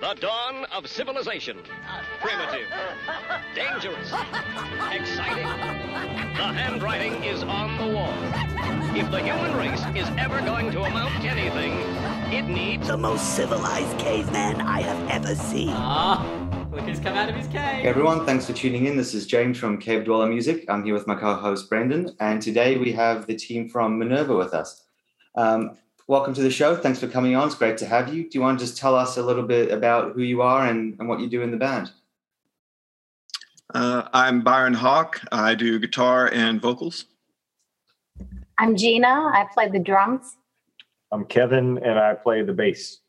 The dawn of civilization. Primitive. Dangerous. Exciting. The handwriting is on the wall. If the human race is ever going to amount to anything, it needs The most civilized caveman I have ever seen. Ah, look who's come out of his Hey cave. everyone, thanks for tuning in. This is James from Cave Dweller Music. I'm here with my co-host Brendan, and today we have the team from MNRVA with us. Um, welcome to the show. Thanks for coming on. It's great to have you. Do you want to just tell us a little bit about who you are and, and what you do in the band? Uh, I'm Byron Hawk. I do guitar and vocals. I'm Gina. I play the drums. I'm Kevin, and I play the bass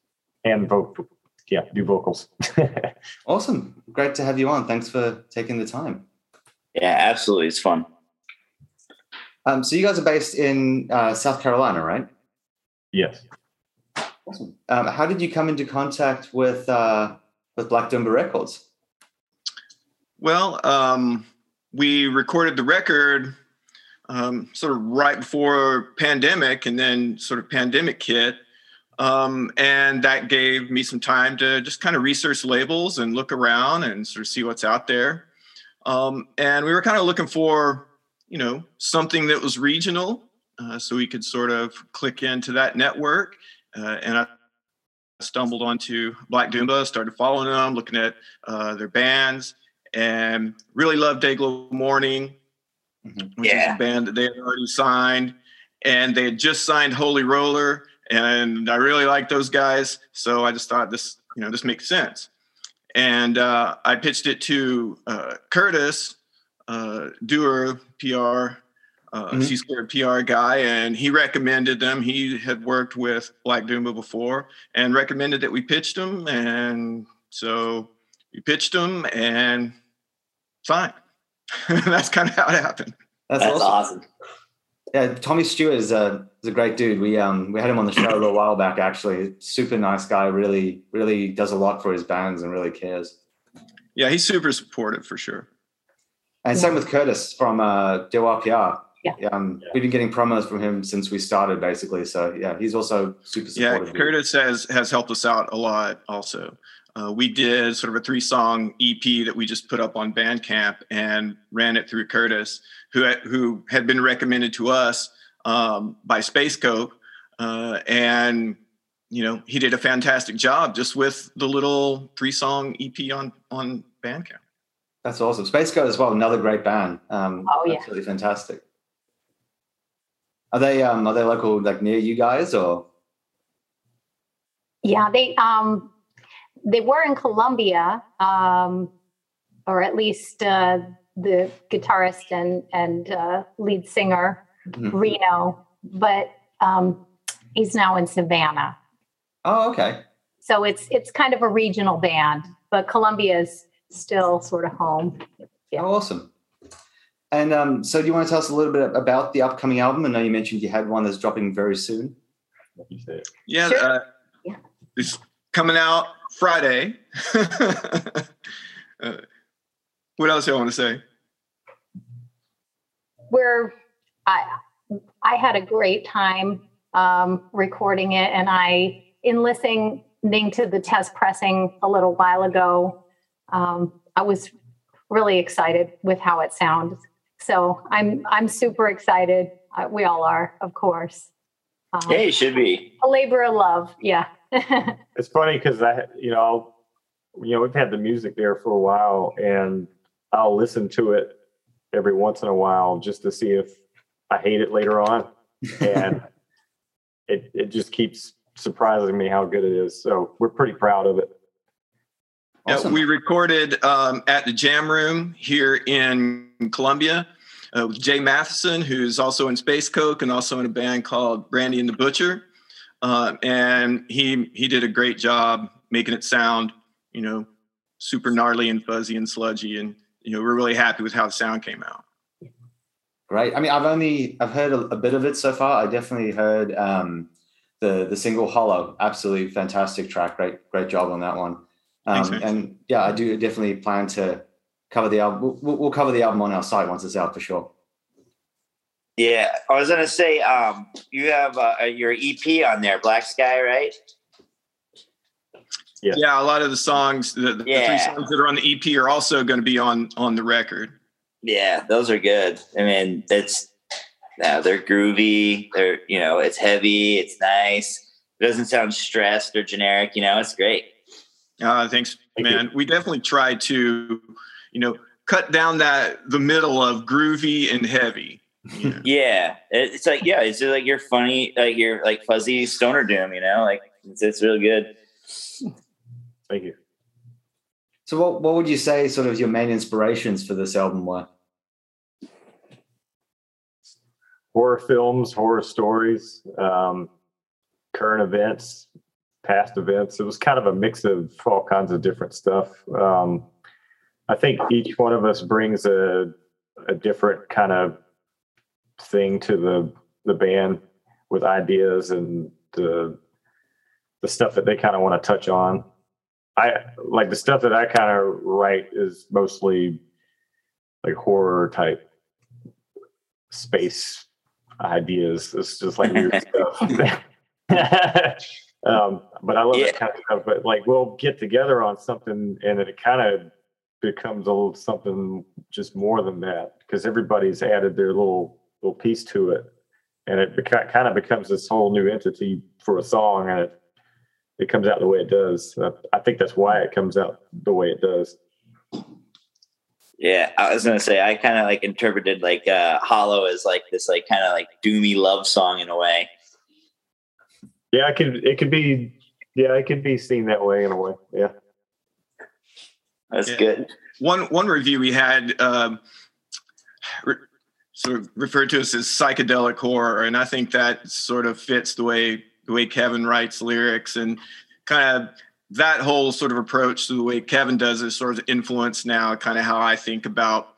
and vocal. Yeah, do vocals. Awesome. Great to have you on. Thanks for taking the time. Yeah, absolutely. It's fun. Um, so you guys are based in uh, South Carolina, right? Yes. Awesome. Um, how did you come into contact with uh, with Black Doomba Records? Well, um, we recorded the record um, sort of right before pandemic, and then sort of pandemic hit, um, and that gave me some time to just kind of research labels and look around and sort of see what's out there. Um, and we were kind of looking for, you know, something that was regional, uh, so we could sort of click into that network. Uh, and I stumbled onto Black Doomba, started following them, looking at uh, their bands, and really loved Dayglo Mourning, Mhm. which Yeah. is a band that they had already signed, and they had just signed Holy Roller, and I really liked those guys, so I just thought this, you know, this makes sense, and uh, I pitched it to uh, Curtis, uh, doer PR. Uh, Mhm. C squared PR guy, and he recommended them. He had worked with Black Doomba before, and recommended that we pitched them. And so we pitched them, and fine. That's kind of how it happened. That's, That's awesome. awesome. Yeah, Tommy Stewart is a is a great dude. We um we had him on the show a little while back. Actually, super nice guy. Really, really does a lot for his bands and really cares. Yeah, he's super supportive for sure. And same with Curtis from uh, DWPR. Yeah. Um, we've been getting promos from him since we started, basically. So yeah, he's also super Yeah, supportive. dude. Curtis has has helped us out a lot. Also, uh, we did sort of a three song EP that we just put up on Bandcamp and ran it through Curtis, who who had been recommended to us um, by Space Coke, uh, and you know he did a fantastic job just with the little three song EP on on Bandcamp. That's awesome. Space Goat as well, another great band. Um, Oh, yeah. absolutely fantastic. Are they um are they local like near you guys or? Yeah, they um they were in Columbia, um, or at least uh, the guitarist and and uh, lead singer Mhm. Reno, but um, he's now in Savannah. Oh, okay. So it's it's kind of a regional band, but Columbia is still sort of home. Yeah. Oh, awesome. And um, so, do you want to tell us a little bit about the upcoming album? I know you mentioned you had one that's dropping very soon. Like. Yeah, Sure. uh, Yeah. it's coming out Friday. uh, what else do I want to say? we're I I had a great time um, recording it, and I in listening to the test pressing a little while ago, um, I was really excited with how it sounds. So I'm I'm super excited. Uh, we all are, of course. Um, Yeah, you should be. A labor of love, yeah. It's funny because I, you know, you know, we've had the music there for a while, and I'll listen to it every once in a while just to see if I hate it later on, and it it just keeps surprising me how good it is. So we're pretty proud of it. Awesome. Yeah, we recorded um, at the Jam Room here in Columbia uh, with Jay Matheson, who's also in Space Coke and also in a band called Brandy and the Butcher. Uh, and he he did a great job making it sound, you know, super gnarly and fuzzy and sludgy. And you know, we're really happy with how the sound came out. Great. I mean, I've only I've heard a, a bit of it so far. I definitely heard um, the the single "Hollow." Absolutely fantastic track. Great great job on that one. Um, man. and yeah, I do definitely plan to cover the album. We'll, we'll cover the album on our site once it's out for sure. Yeah, I was gonna say, um, you have uh, your EP on there, Black Sky, right? Yes. Yeah, a lot of the songs, the, the Yeah. three songs that are on the EP are also going to be on on the record. Yeah, those are good. I mean, it's yeah, they're groovy. They're you know, it's heavy. It's nice. It doesn't sound stressed or generic. You know, it's great. Uh, thanks, Thank man. We definitely try to, you know, cut down that the middle of groovy and heavy. you know. Yeah, it's like yeah, it's just like you're funny, like you're like fuzzy stoner doom. You know, like it's, it's really good. Thank you. So, what what would you say sort of your main inspirations for this album were? Horror films, horror stories, um, current events, past events. It was kind of a mix of all kinds of different stuff. Um, I think each one of us brings a a different kind of thing to the the band with ideas and the the stuff that they kind of want to touch on. I like the stuff that I kind of write is mostly like horror type space ideas. It's just like weird stuff. um, but I love Yeah. that kind of stuff. But like we'll get together on something and it kind of becomes a little something just more than that because everybody's added their little little piece to it, and it beca- kind of becomes this whole new entity for a song, and it it comes out the way it does. Uh, I think that's why it comes out the way it does. Yeah, I was gonna say I kind of like interpreted like uh Hollow as like this like kind of like doomy love song in a way. Yeah, it could it could be yeah, it could be seen that way in a way. Yeah. That's Yeah. good. One one review we had um, re- sort of referred to us as psychedelic horror, and I think that sort of fits the way the way Kevin writes lyrics and kind of that whole sort of approach to the way Kevin does is sort of influenced now kind of how I think about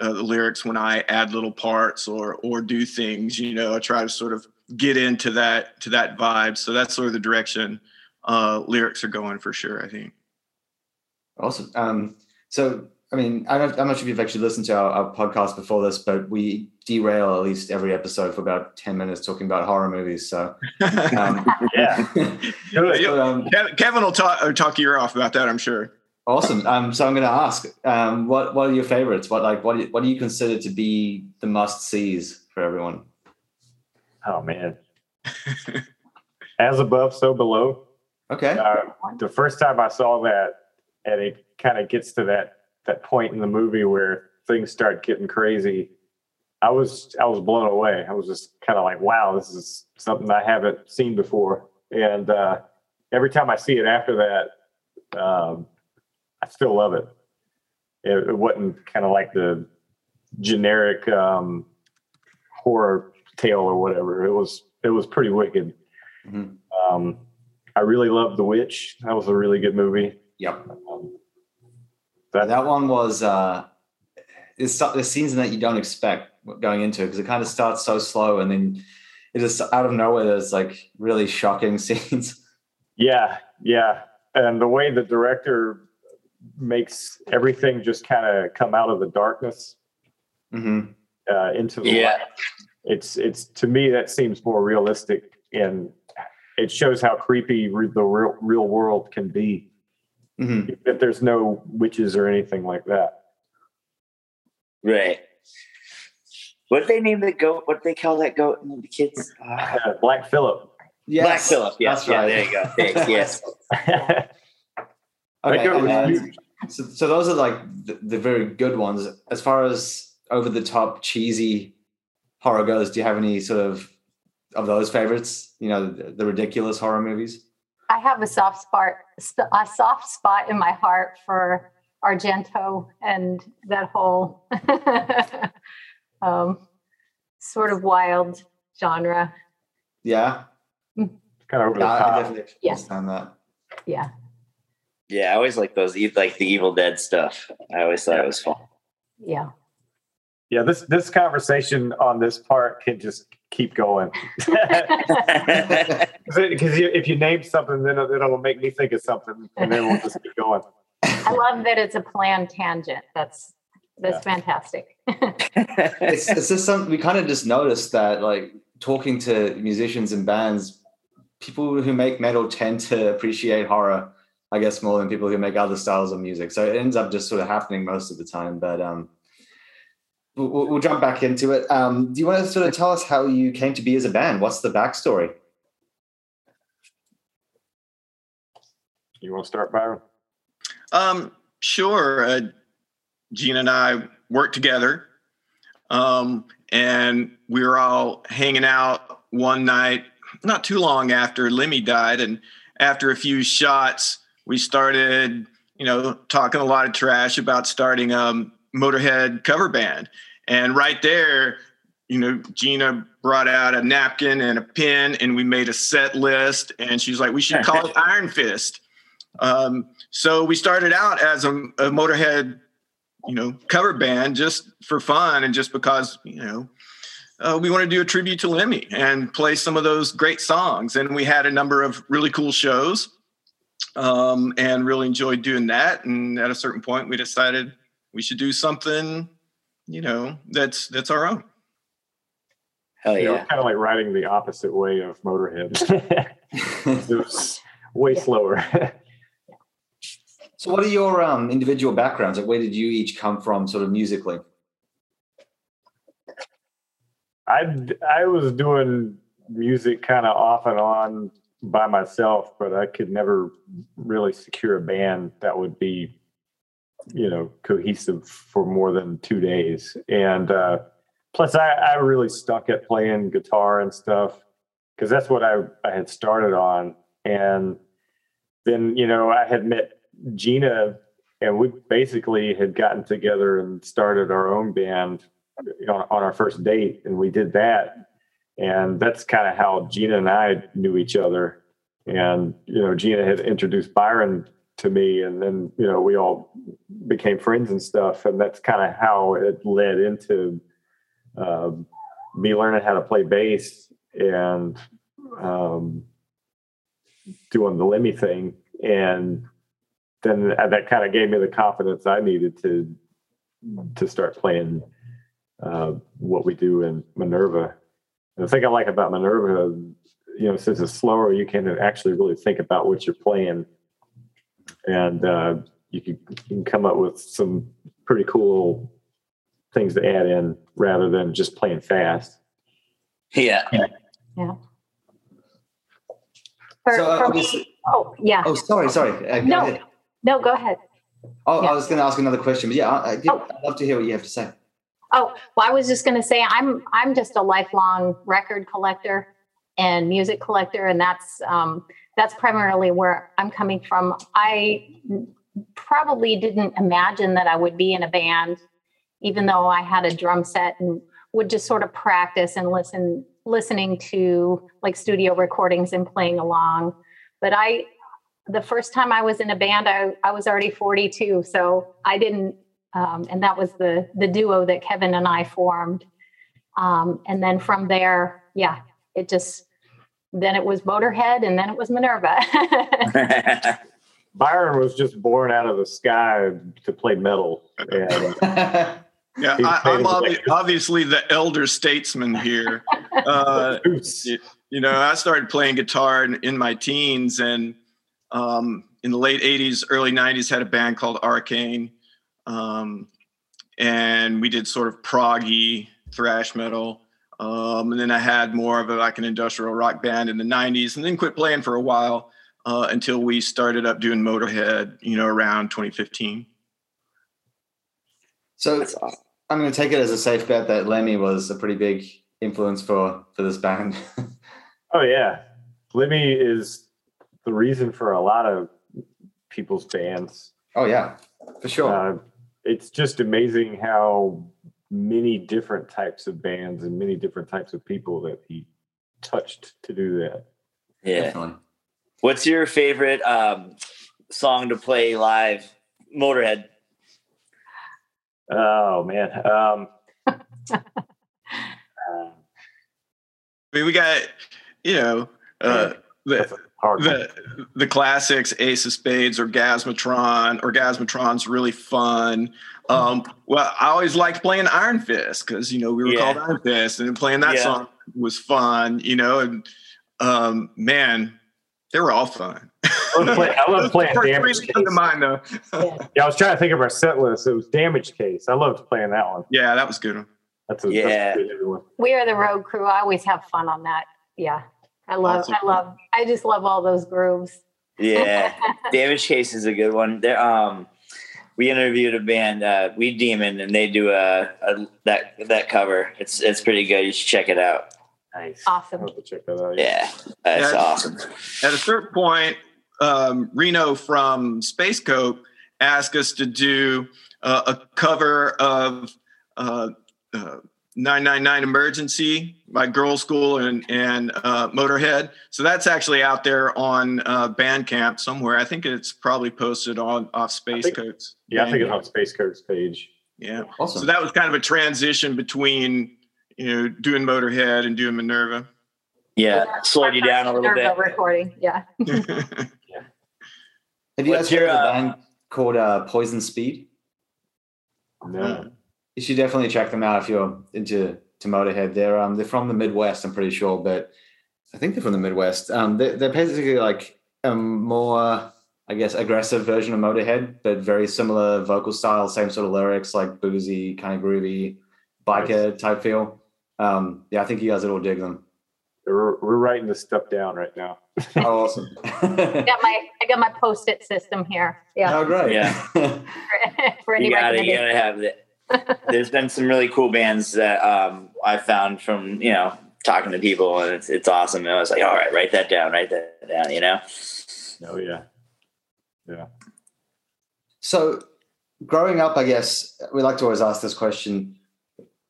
uh, the lyrics when I add little parts or or do things. You know, I try to sort of get into that to that vibe. So that's sort of the direction uh, lyrics are going for sure. I think. Awesome. Um, so, I mean, I don't, I'm not sure if you've actually listened to our, our podcast before this, but we derail at least every episode for about 10 minutes talking about horror movies. So, um, Yeah. So, um, Kevin will talk or talk your off about that, I'm sure. awesome. Um, so I'm going to ask, um, what, what are your favorites? What, like, what, do you- what do you consider to be the must sees for everyone? Oh man. As above, so below. Okay. Uh, the first time I saw that, and it kind of gets to that that point in the movie where things start getting crazy. I was I was blown away. I was just kind of like, wow, this is something I haven't seen before. And uh, every time I see it after that, um, I still love it. It, it wasn't kind of like the generic um, horror tale or whatever. It was it was pretty wicked. Mhm. Um, I really loved The Witch. That was a really good movie. Yep. Um, That, that one was, uh, there's, so- there's scenes in that you don't expect going into it because it kind of starts so slow and then it just out of nowhere, there's like really shocking scenes. yeah, yeah, and the way the director makes everything just kind of come out of the darkness hmm uh, into the Yeah. light. It's it's to me that seems more realistic and it shows how creepy re- the real real world can be hmm if there's no witches or anything like that. Right. What they name the goat? What they call that goat? The kids. Uh, Uh, Black Phillip. Yes, Black Phillip. Yeah, that's yeah, right. there you go. Thanks, yes. Okay, That goat was and huge. so, so those are like the, the very good ones. As far as over the top cheesy horror goes, do you have any sort of of those favorites? You know, the, the ridiculous horror movies. I have a soft spot, a soft spot in my heart for Argento and that whole um, sort of wild genre. Yeah, kind of over the yeah I top. definitely Yeah. understand that. Yeah. Yeah, I always like those, e- like the Evil Dead stuff. I always thought it was fun. Yeah. Yeah, this this conversation on this part can just keep going. Because if you name something, then it'll it'll make me think of something, and then we'll just keep going. I love that it's a planned tangent. That's that's fantastic. it's, it's just something we kind of just noticed that like talking to musicians and bands people who make metal tend to appreciate horror I guess, more than people who make other styles of music. So it ends up just sort of happening most of the time. But um, we'll, we'll jump back into it. Um, do you want to sort of tell us how you came to be as a band? What's the backstory? You want to start, Byron? Um, sure. Uh, Gina and I worked together, um, and we were all hanging out one night, not too long after Lemmy died, and after a few shots, we started, you know, talking a lot of trash about starting a Motorhead cover band, and right there, you know, Gina brought out a napkin and a pen, and we made a set list, and she's like, "We should call it Iron Fist." Um, so we started out as a, a, Motorhead, you know, cover band just for fun and just because, you know, uh, we wanted to do a tribute to Lemmy and play some of those great songs. And we had a number of really cool shows um, and really enjoyed doing that. And at a certain point, we decided we should do something, you know, that's that's our own. Hell yeah! kind of like riding the opposite way of Motorhead. it was way slower. So, what are your um, individual backgrounds? Like, where did you each come from, sort of musically? I I was doing music kind of off and on by myself, but I could never really secure a band that would be, you know, cohesive for more than two days. And uh, plus, I, I really stuck at playing guitar and stuff because that's what I I had started on, and then you know I had met Gina and we basically had gotten together and started our own band on, on our first date, and we did that. And that's kind of how Gina and I knew each other. And you know, Gina had introduced Byron to me, and then you know we all became friends and stuff. And that's kind of how it led into uh, me learning how to play bass and um, doing the Lemmy thing. And then that kind of gave me the confidence I needed to to start playing uh, what we do in MNRVA. And the thing I like about MNRVA, you know, since it's slower, you can actually really think about what you're playing, and uh, you, can, you can come up with some pretty cool things to add in rather than just playing fast. Yeah. Yeah. For, So, uh, for me, oh yeah. Oh, sorry, sorry. Uh, no, ahead. no, go ahead. Oh, Yeah. I was going to ask another question, but yeah, I, I, Oh. I'd love to hear what you have to say. Oh, well, I was just going to say I'm I'm just a lifelong record collector and music collector, and that's um, that's primarily where I'm coming from. I probably didn't imagine that I would be in a band, even though I had a drum set and would just sort of practice and listen listening to like studio recordings and playing along. But I the first time I was in a band, I, I was already 42, so I didn't um, and that was the the duo that Kevin and I formed. Um, and then from there, yeah, it just then it was Motorhead, and then it was MNRVA. Byron was just born out of the sky to play metal. And Yeah, I, I'm obvi- obviously the elder statesman here. Uh, Oops. you know, I started playing guitar in, in my teens, and um, in the late '80s, early '90s, had a band called Arcane, um, and we did sort of proggy thrash metal. Um, and then I had more of a, like an industrial rock band in the '90s, and then quit playing for a while uh, until we started up doing Motorhead. You know, around 2015. So I'm going to take it as a safe bet that Lemmy was a pretty big influence for for this band. Oh yeah, Lemmy is the reason for a lot of people's bands. oh yeah, for sure. Uh, it's just amazing how many different types of bands and many different types of people that he touched to do that. yeah. Definitely. What's your favorite um, song to play live? Motorhead. Oh man, um, uh, I mean, we got you know uh, the a hard the the classics: Ace of Spades, Orgasmatron. Orgasmatron's really fun. Um, well, I always liked playing Iron Fist because you know we were Yeah. called Iron Fist, and playing that Yeah. song was fun. You know, and um, man, they were all fun. I love, play, I love playing damage case. come to mind though. Yeah, I was trying to think of our set list. It was damage case. I loved playing that one. Yeah, that was good. That's a, Yeah. that's a good one. We are the road crew. I always have fun on that. Yeah. I love, I love, I just love all those grooves. Yeah, Damage Case is a good one. There, um, we interviewed a band, uh, Weed Demon, and they do a, a that that cover. It's it's pretty good. You should check it out. Nice. Awesome. I'll to check that out. Yeah, that's Yeah. awesome. At a certain point, um, Reno from Space Coke asked us to do uh, a cover of uh, uh, 999 Emergency by Girlschool and, and uh, Motorhead. So that's actually out there on uh, Bandcamp somewhere. I think it's probably posted on off Space think- Coke's. Yeah, I think it's Bandcamp. on Space Coke's page. Yeah. Awesome. So that was kind of a transition between, you know, doing Motorhead and doing MNRVA. Yeah, slowed you down a little Nervo bit. Recording. Yeah. Have you What's guys heard your, of a uh, band called uh, Poison Speed? No. You should definitely check them out if you're into to Motorhead. They're um they're from the Midwest, I'm pretty sure, but I think they're from the Midwest. Um, they're, they're basically like a more, I guess, aggressive version of Motorhead, but very similar vocal style, same sort of lyrics, like boozy, kind of groovy, biker type feel. Um, yeah, I think you guys would all dig them. We're, we're writing this stuff down right now. Oh, awesome! I got my, I got my post-it system here. Yeah. oh, great! Yeah. For any You gotta, you gotta have it. There's been some really cool bands that um, I found from you know talking to people, and it's it's awesome. And I was like, all right, write that down, write that down. You know. Oh yeah. Yeah. So, growing up, I guess we like to always ask this question: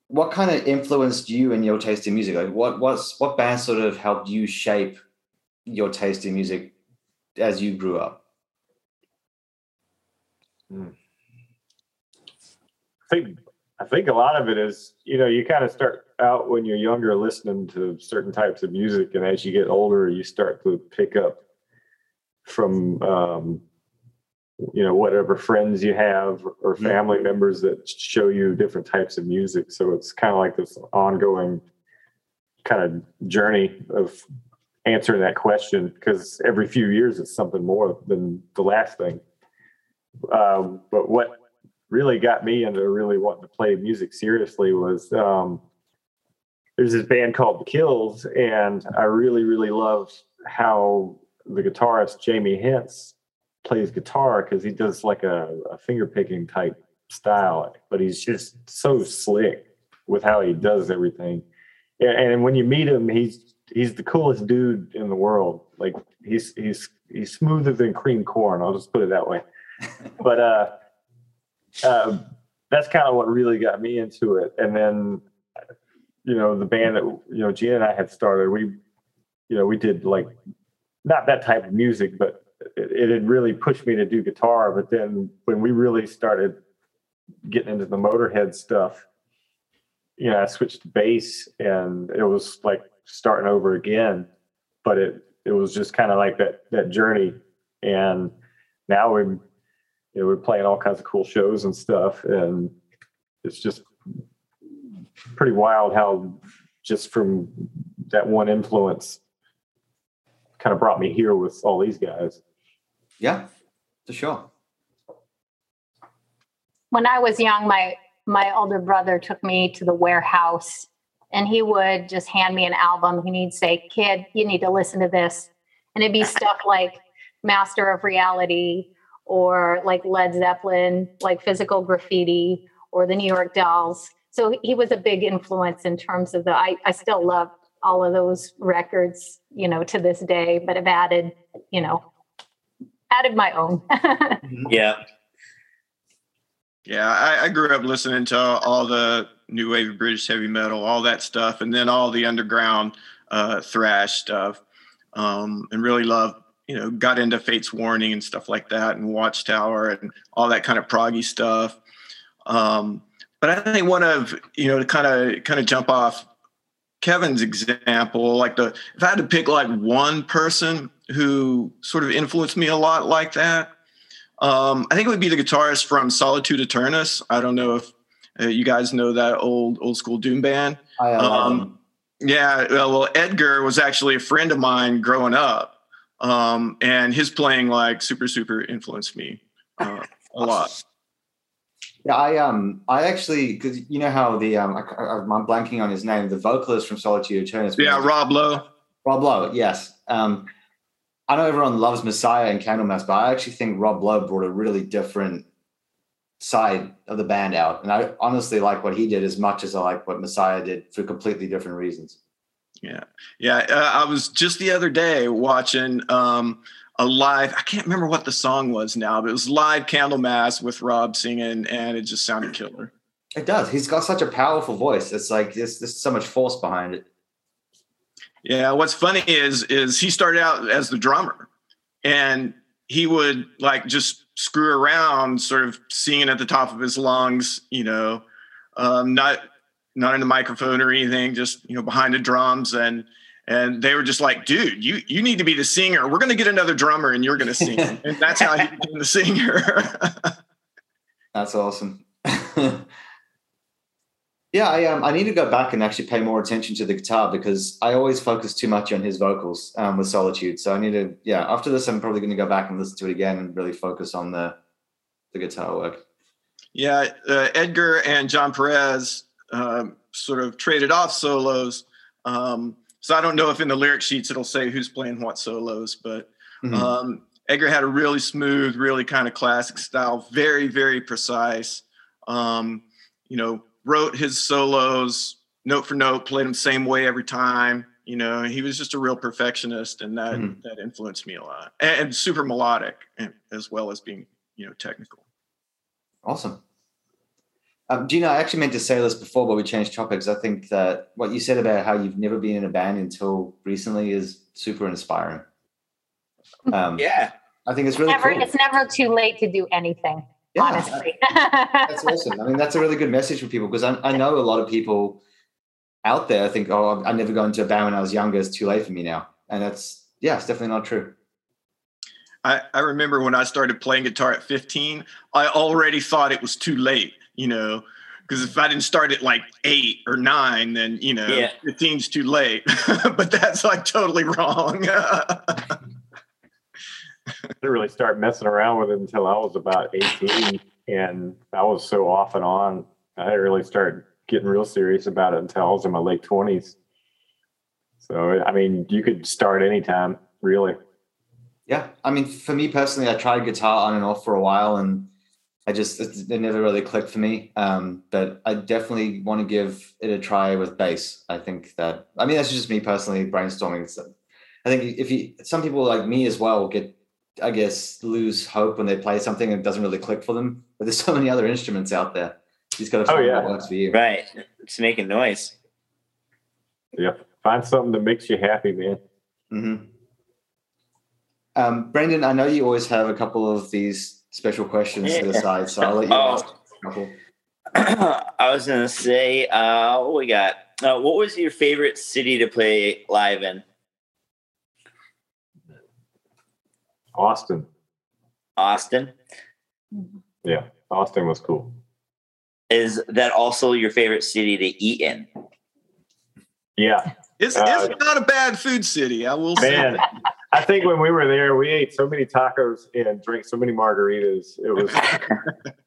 What kind of influenced you in your taste in music? Like, what what's what band sort of helped you shape your taste in music as you grew up? I think I think a lot of it is, you know, you kind of start out when you're younger listening to certain types of music, and as you get older, you start to pick up from, um, you know, whatever friends you have or Mhm. family members that show you different types of music. So it's kind of like this ongoing kind of journey of answering that question because every few years it's something more than the last thing. Um, but what really got me into really wanting to play music seriously was um, there's this band called The Kills, and I really, really love how the guitarist Jamie Hince plays guitar because he does like a, a finger picking type style, but he's just so slick with how he does everything. And, and when you meet him, he's he's the coolest dude in the world. Like he's he's he's smoother than cream corn. I'll just put it that way. but uh, uh, that's kind of what really got me into it. And then, you know, the band that you know Gina and I had started, we, you know, we did like not that type of music, but it, it had really pushed me to do guitar. But then when we really started getting into the Motorhead stuff, you know, I switched to bass, and it was like starting over again. But it it was just kind of like that that journey, and now we're you know we're playing all kinds of cool shows and stuff, and it's just pretty wild how just from that one influence kind of brought me here with all these guys. Yeah, for sure. when I was young, my my older brother took me to the warehouse and he would just hand me an album and he'd say, Kid, you need to listen to this. And it'd be stuff like Master of Reality or like Led Zeppelin, like physical graffiti or the New York Dolls. So he was a big influence in terms of the I, I still love all of those records, you know, to this day, but I've added, you know, added my own. Yeah. Yeah, I, I grew up listening to all the new wave British heavy metal, all that stuff, and then all the underground uh, thrash stuff, um, and really loved, you know, got into Fates Warning and stuff like that, and Watchtower and all that kind of proggy stuff. Um, but I think one of, you know, to kind of kind of jump off Kevin's example, like the if I had to pick like one person who sort of influenced me a lot like that, um, I think it would be the guitarist from Solitude Aeturnus. I don't know if uh, you guys know that old old school doom band. I Um, them. Yeah, well, Edgar was actually a friend of mine growing up. Um, and his playing like super super influenced me uh, a lot. Yeah, I um, I actually because you know how the um, I, am blanking on his name, the vocalist from Solitude Aeturnus. Yeah, Rob Lowe. Rob Lowe, yes. Um, I know everyone loves Messiah and Candlemass, but I actually think Rob Lowe brought a really different side of the band out, and I honestly like what he did as much as I like what Messiah did for completely different reasons. Yeah, yeah. Uh, I was just the other day watching um, a live. I can't remember what the song was now, but it was live Candlemass with Rob singing, and it just sounded killer. It does. He's got such a powerful voice. It's like there's, there's so much force behind it. Yeah. What's funny is is he started out as the drummer, and he would like just screw around, sort of singing at the top of his lungs. You know, um, not not in the microphone or anything, just you know behind the drums and and they were just like, dude, you you need to be the singer. We're gonna get another drummer and you're gonna sing. and that's how he became the singer. that's awesome. yeah, I um I need to go back and actually pay more attention to the guitar because I always focus too much on his vocals um, with Solitude. So I need to yeah. After this, I'm probably going to go back and listen to it again and really focus on the the guitar work. Yeah, uh, Edgar and John Perez um, sort of traded off solos. Um, so I don't know if in the lyric sheets it'll say who's playing what solos, but mm-hmm. um, Edgar had a really smooth, really kind of classic style, very, very precise. Um, you know, wrote his solos note for note, played them same way every time. You know, he was just a real perfectionist, and that mm-hmm. that influenced me a lot. And, and super melodic, and, as well as being you know technical. Awesome. Um, Gina, I actually meant to say this before, but we changed topics. I think that what you said about how you've never been in a band until recently is super inspiring. Um, yeah, I think it's really never, cool. It's never too late to do anything. Yeah, honestly, that's awesome. I mean, that's a really good message for people because I, I know a lot of people out there think, "Oh, I never got into a band when I was younger. It's too late for me now," and that's yeah, it's definitely not true. I, I remember when I started playing guitar at 15, I already thought it was too late you know, because if I didn't start at like eight or nine, then you know, yeah. 15's too late. but that's like totally wrong. I didn't really start messing around with it until I was about 18. And I was so off and on. I didn't really start getting real serious about it until I was in my late 20s. So, I mean, you could start anytime, really. Yeah. I mean, for me personally, I tried guitar on and off for a while and I just it, never really clicked for me. Um, but I definitely want to give it a try with bass. I think that I mean that's just me personally brainstorming. So I think if you some people like me as well get I guess lose hope when they play something and it doesn't really click for them. But there's so many other instruments out there. You just got to oh, find oh, yeah. what works for you. Right. It's making noise. Yeah. Find something that makes you happy, man. Mm-hmm. Um, Brendan, I know you always have a couple of these special questions yeah. to the side. So I'll let you oh. ask a couple. I was gonna say, uh, what we got? Uh, what was your favorite city to play live in? Austin. Austin. Yeah, Austin was cool. Is that also your favorite city to eat in? Yeah, it's uh, it's not a bad food city. I will man, say. I think when we were there, we ate so many tacos and drank so many margaritas. It was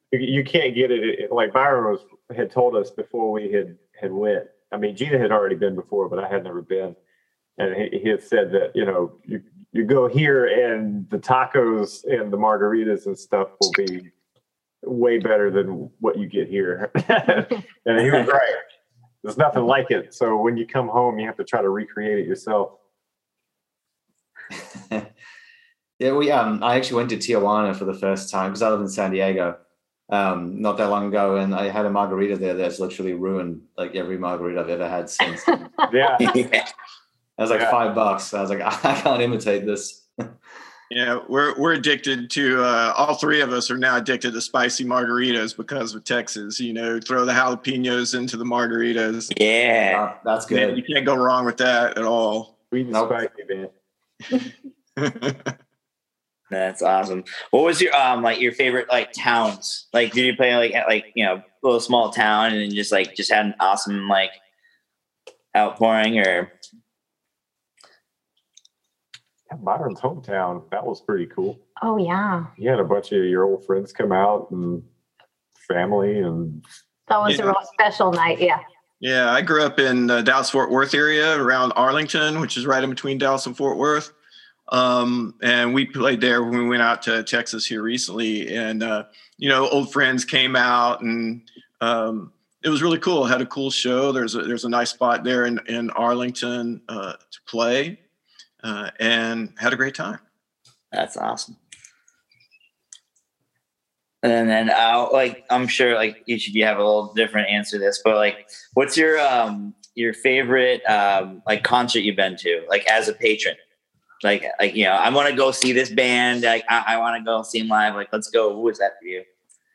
you, can't get it, it. Like Byron was had told us before we had had went. I mean, Gina had already been before, but I had never been, and he, he had said that you know you you go here and the tacos and the margaritas and stuff will be way better than what you get here. and he was right. There's nothing like it. So when you come home, you have to try to recreate it yourself. yeah, we um I actually went to Tijuana for the first time because I live in San Diego um not that long ago and I had a margarita there that's literally ruined like every margarita I've ever had since. yeah. I was like yeah. five bucks. I was like, I can't imitate this. yeah, we're we're addicted to uh, all three of us are now addicted to spicy margaritas because of Texas. You know, throw the jalapenos into the margaritas. Yeah, uh, that's good. Man, you can't go wrong with that at all. Sweet and nope. spicy, man. That's awesome. What was your um like your favorite like towns? Like did you play like at like you know a little small town and just like just had an awesome like outpouring or Byron's hometown. That was pretty cool. Oh yeah, You had a bunch of your old friends come out and family and that was a real special night. Yeah. Yeah, I grew up in the Dallas Fort Worth area around Arlington, which is right in between Dallas and Fort Worth. Um, and we played there when we went out to Texas here recently. And, uh, you know, old friends came out and um, it was really cool. Had a cool show. There's a, there's a nice spot there in, in Arlington uh, to play uh, and had a great time. That's awesome. And then, uh, like, I'm sure, like, each of you have a little different answer to this, but like, what's your um your favorite um like concert you've been to, like, as a patron? Like, like you know, I want to go see this band. Like, I, I want to go see them live. Like, let's go. Who was that for you?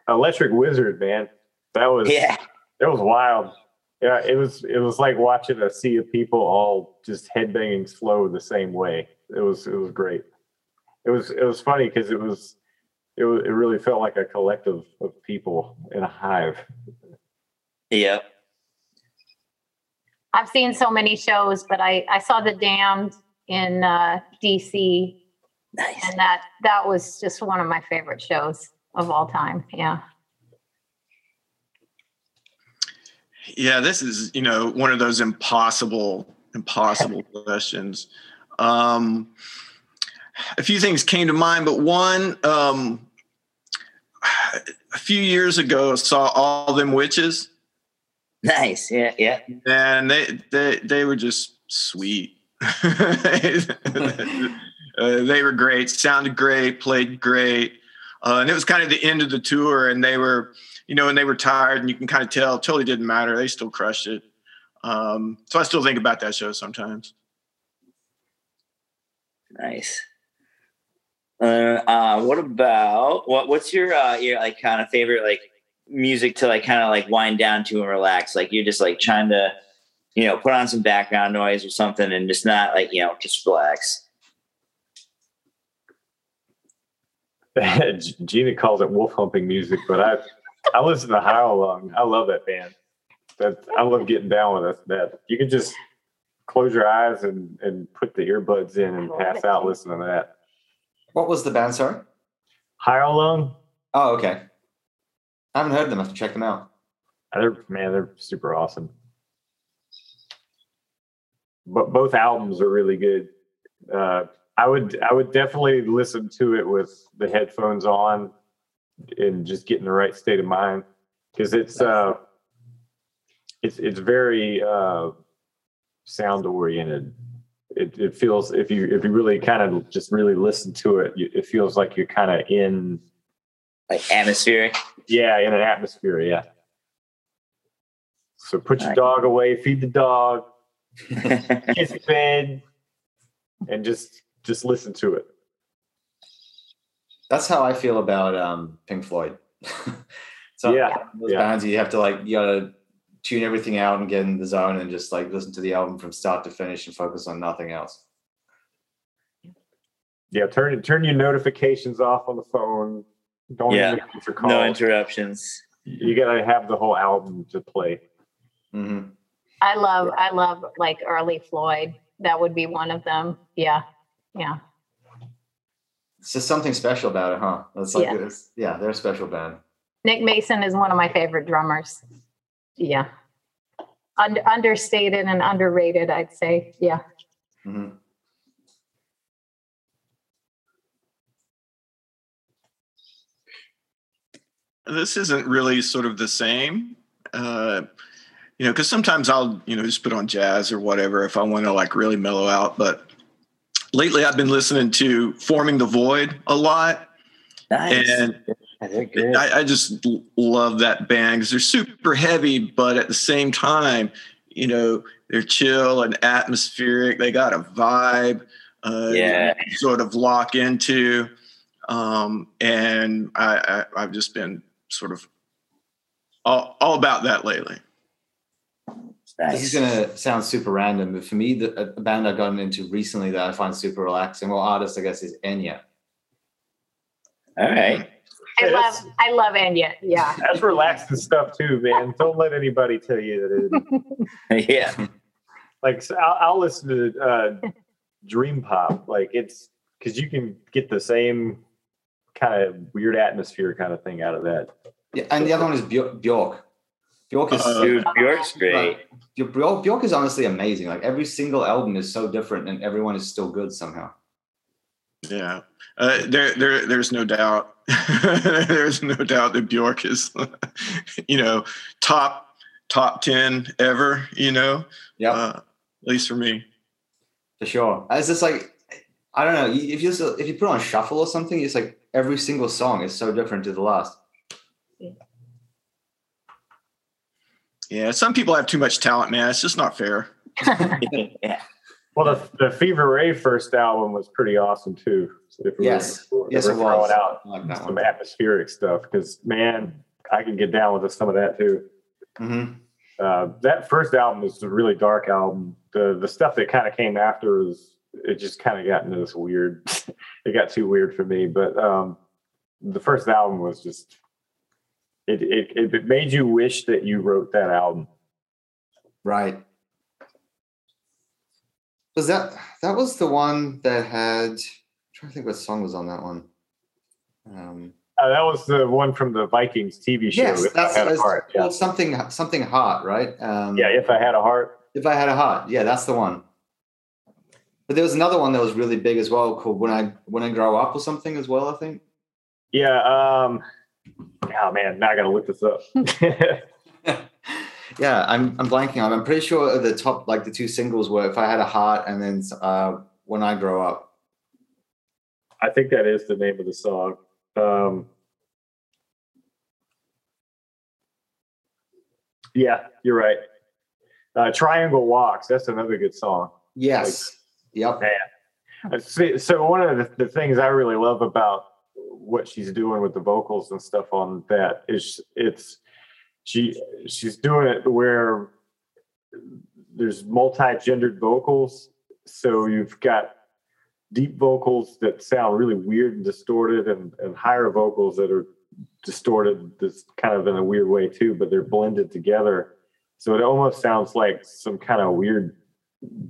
Electric Wizard, man. That was Yeah, it was wild. Yeah, it was it was like watching a sea of people all just headbanging slow the same way. It was it was great. It was it was funny because it was it it really felt like a collective of people in a hive. Yeah. I've seen so many shows, but I I saw the Damned in uh, DC, Nice. and that that was just one of my favorite shows of all time. Yeah. Yeah, this is you know one of those impossible impossible questions. Um, a few things came to mind, but one um, a few years ago saw all them witches, Nice. Yeah, yeah. and they they they were just sweet. uh, they were great, sounded great, played great, uh, and it was kind of the end of the tour, and they were you know, and they were tired, and you can kind of tell. Totally didn't matter. They still crushed it. Um, so I still think about that show sometimes. Nice. Uh, uh, what about what? What's your uh, your like kind of favorite like music to like kind of like wind down to and relax? Like you're just like trying to, you know, put on some background noise or something and just not like you know just relax. Gina calls it wolf humping music, but I I listen to Howlong. I love that band. That I love getting down with it. That you can just close your eyes and and put the earbuds in and pass out listening to that. What was the band? Sorry. Alone. Oh, okay. I haven't heard them. I have to check them out. they're man, they're super awesome. But both albums are really good. Uh, I would I would definitely listen to it with the headphones on and just get in the right state of mind because it's uh it's it's very uh sound oriented. It it feels if you if you really kind of just really listen to it, you, it feels like you're kind of in Like atmospheric. yeah in an atmosphere. Yeah. So put your Right. dog away, feed the dog, kiss the bed, and just just listen to it. That's how I feel about um, Pink Floyd. so Yeah, those yeah. bands you have to like you gotta tune everything out and get in the zone and just like listen to the album from start to finish and focus on nothing else. Yeah, turn turn your notifications off on the phone. Don't Yeah. even answer calls. no interruptions. you gotta have the whole album to play. hmm I love I love like early Floyd. That would be one of them. Yeah. Yeah. It's just something special about it, huh? It's like Yeah. yeah, they're a special band. Nick Mason is one of my favorite drummers. Yeah. Und- understated and underrated, I'd say. Yeah. hmm This isn't really sort of the same. Uh, you know, because sometimes I'll, you know, just put on jazz or whatever if I want to like really mellow out. But lately I've been listening to Forming the Void a lot. Nice. And Yeah, they're good. I, I just love that band because they're super heavy, but at the same time, you know, they're chill and atmospheric. They got a vibe, uh, Yeah. sort of lock into. Um, and I, I, I've just been sort of all, all about that lately. This is gonna sound super random, but for me, the a a band I've gotten into recently that I find super relaxing, well, artist I guess is Enya. All right. I love that's- I love Enya. Yeah. That's relaxing stuff too, man. Don't let anybody tell you that it isn't. yeah. Like so I'll, I'll listen to uh, dream pop. Like it's because you can get the same kind of weird atmosphere kind of thing out of that. Yeah, and the other one is Bjork. Bjork, Bjork is Uh, Dude, Bjork's great. Bjork, Bjork is honestly amazing. Like every single album is so different, and everyone is still good somehow. Yeah, uh, there, there, there's no doubt. there's no doubt that Bjork is, you know, top top ten ever. You know, Yeah, uh, at least for me. for sure. It's just like I don't know. If you if you put on shuffle or something, it's like every single song is so different to the last. Yeah, some people have too much talent, man. It's just not fair. yeah. Well, the, the Fever Ray first album was pretty awesome too. So if we were- Yes. we're Yes, it throwing was. out like some one. atmospheric stuff because man, I can get down with some of that too. hmm Uh, that first album was a really dark album. The the stuff that kind of came after was it just kind of got into this weird. it got too weird for me. But um, the first album was just it, it it made you wish that you wrote that album. Right. Was that that was the one that had? I'm trying to think what song was on that one. Um, Uh, that was the one from the Vikings TV show. yes, if I that's had a heart. Yeah. something something hot, right? Um, yeah, if I had a heart. If I had a heart, yeah, that's the one. But there was another one that was really big as well, called "When I When I Grow Up" or something as well. I think. Yeah. Um, oh man, now I got to look this up. yeah, I'm I'm blanking. I'm, I'm pretty sure the top like the two singles were "If I Had a Heart" and then uh, "When I Grow Up." I think that is the name of the song. Um, yeah, you're right. Uh, Triangle Walks. That's another good song. Yes. Yep. Uh, see- So one of the, the things I really love about what she's doing with the vocals and stuff on that is it's she she's doing it where there's multi-gendered vocals. So you've got deep vocals that sound really weird and distorted and, and higher vocals that are distorted this kind of in a weird way too, but they're blended together. So it almost sounds like some kind of weird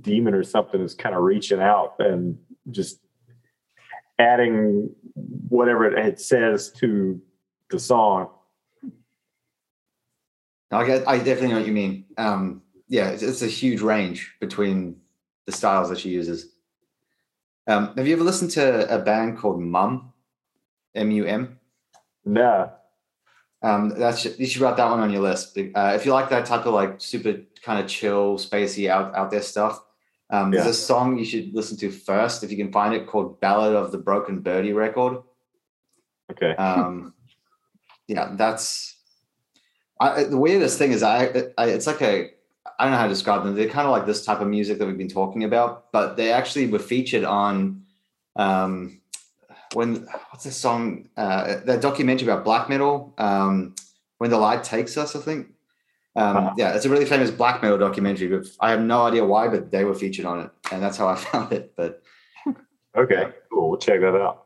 demon or something is kind of reaching out and just adding whatever it says to the song. I get. I definitely know what you mean. Um, yeah, it's, it's a huge range between the styles that she uses. Um, have you ever listened to a band called Mum? M U M. No. Um, that's you should write that one on your list. Uh, if you like that type of like super kind of chill, spacey out out there stuff, um, there's a song you should listen to first if you can find it called "Ballad of the Broken Birdie" record. Okay. Um, yeah, that's I, the weirdest thing is I, I it's like a I don't know how to describe them. They're kind of like this type of music that we've been talking about, but they actually were featured on um, when what's the song? Uh, that documentary about black metal. Um, when the light takes us, I think. Um, Uh-huh. Yeah, it's a really famous black metal documentary. But I have no idea why, but they were featured on it, and that's how I found it. But Okay. Cool. We'll check that out.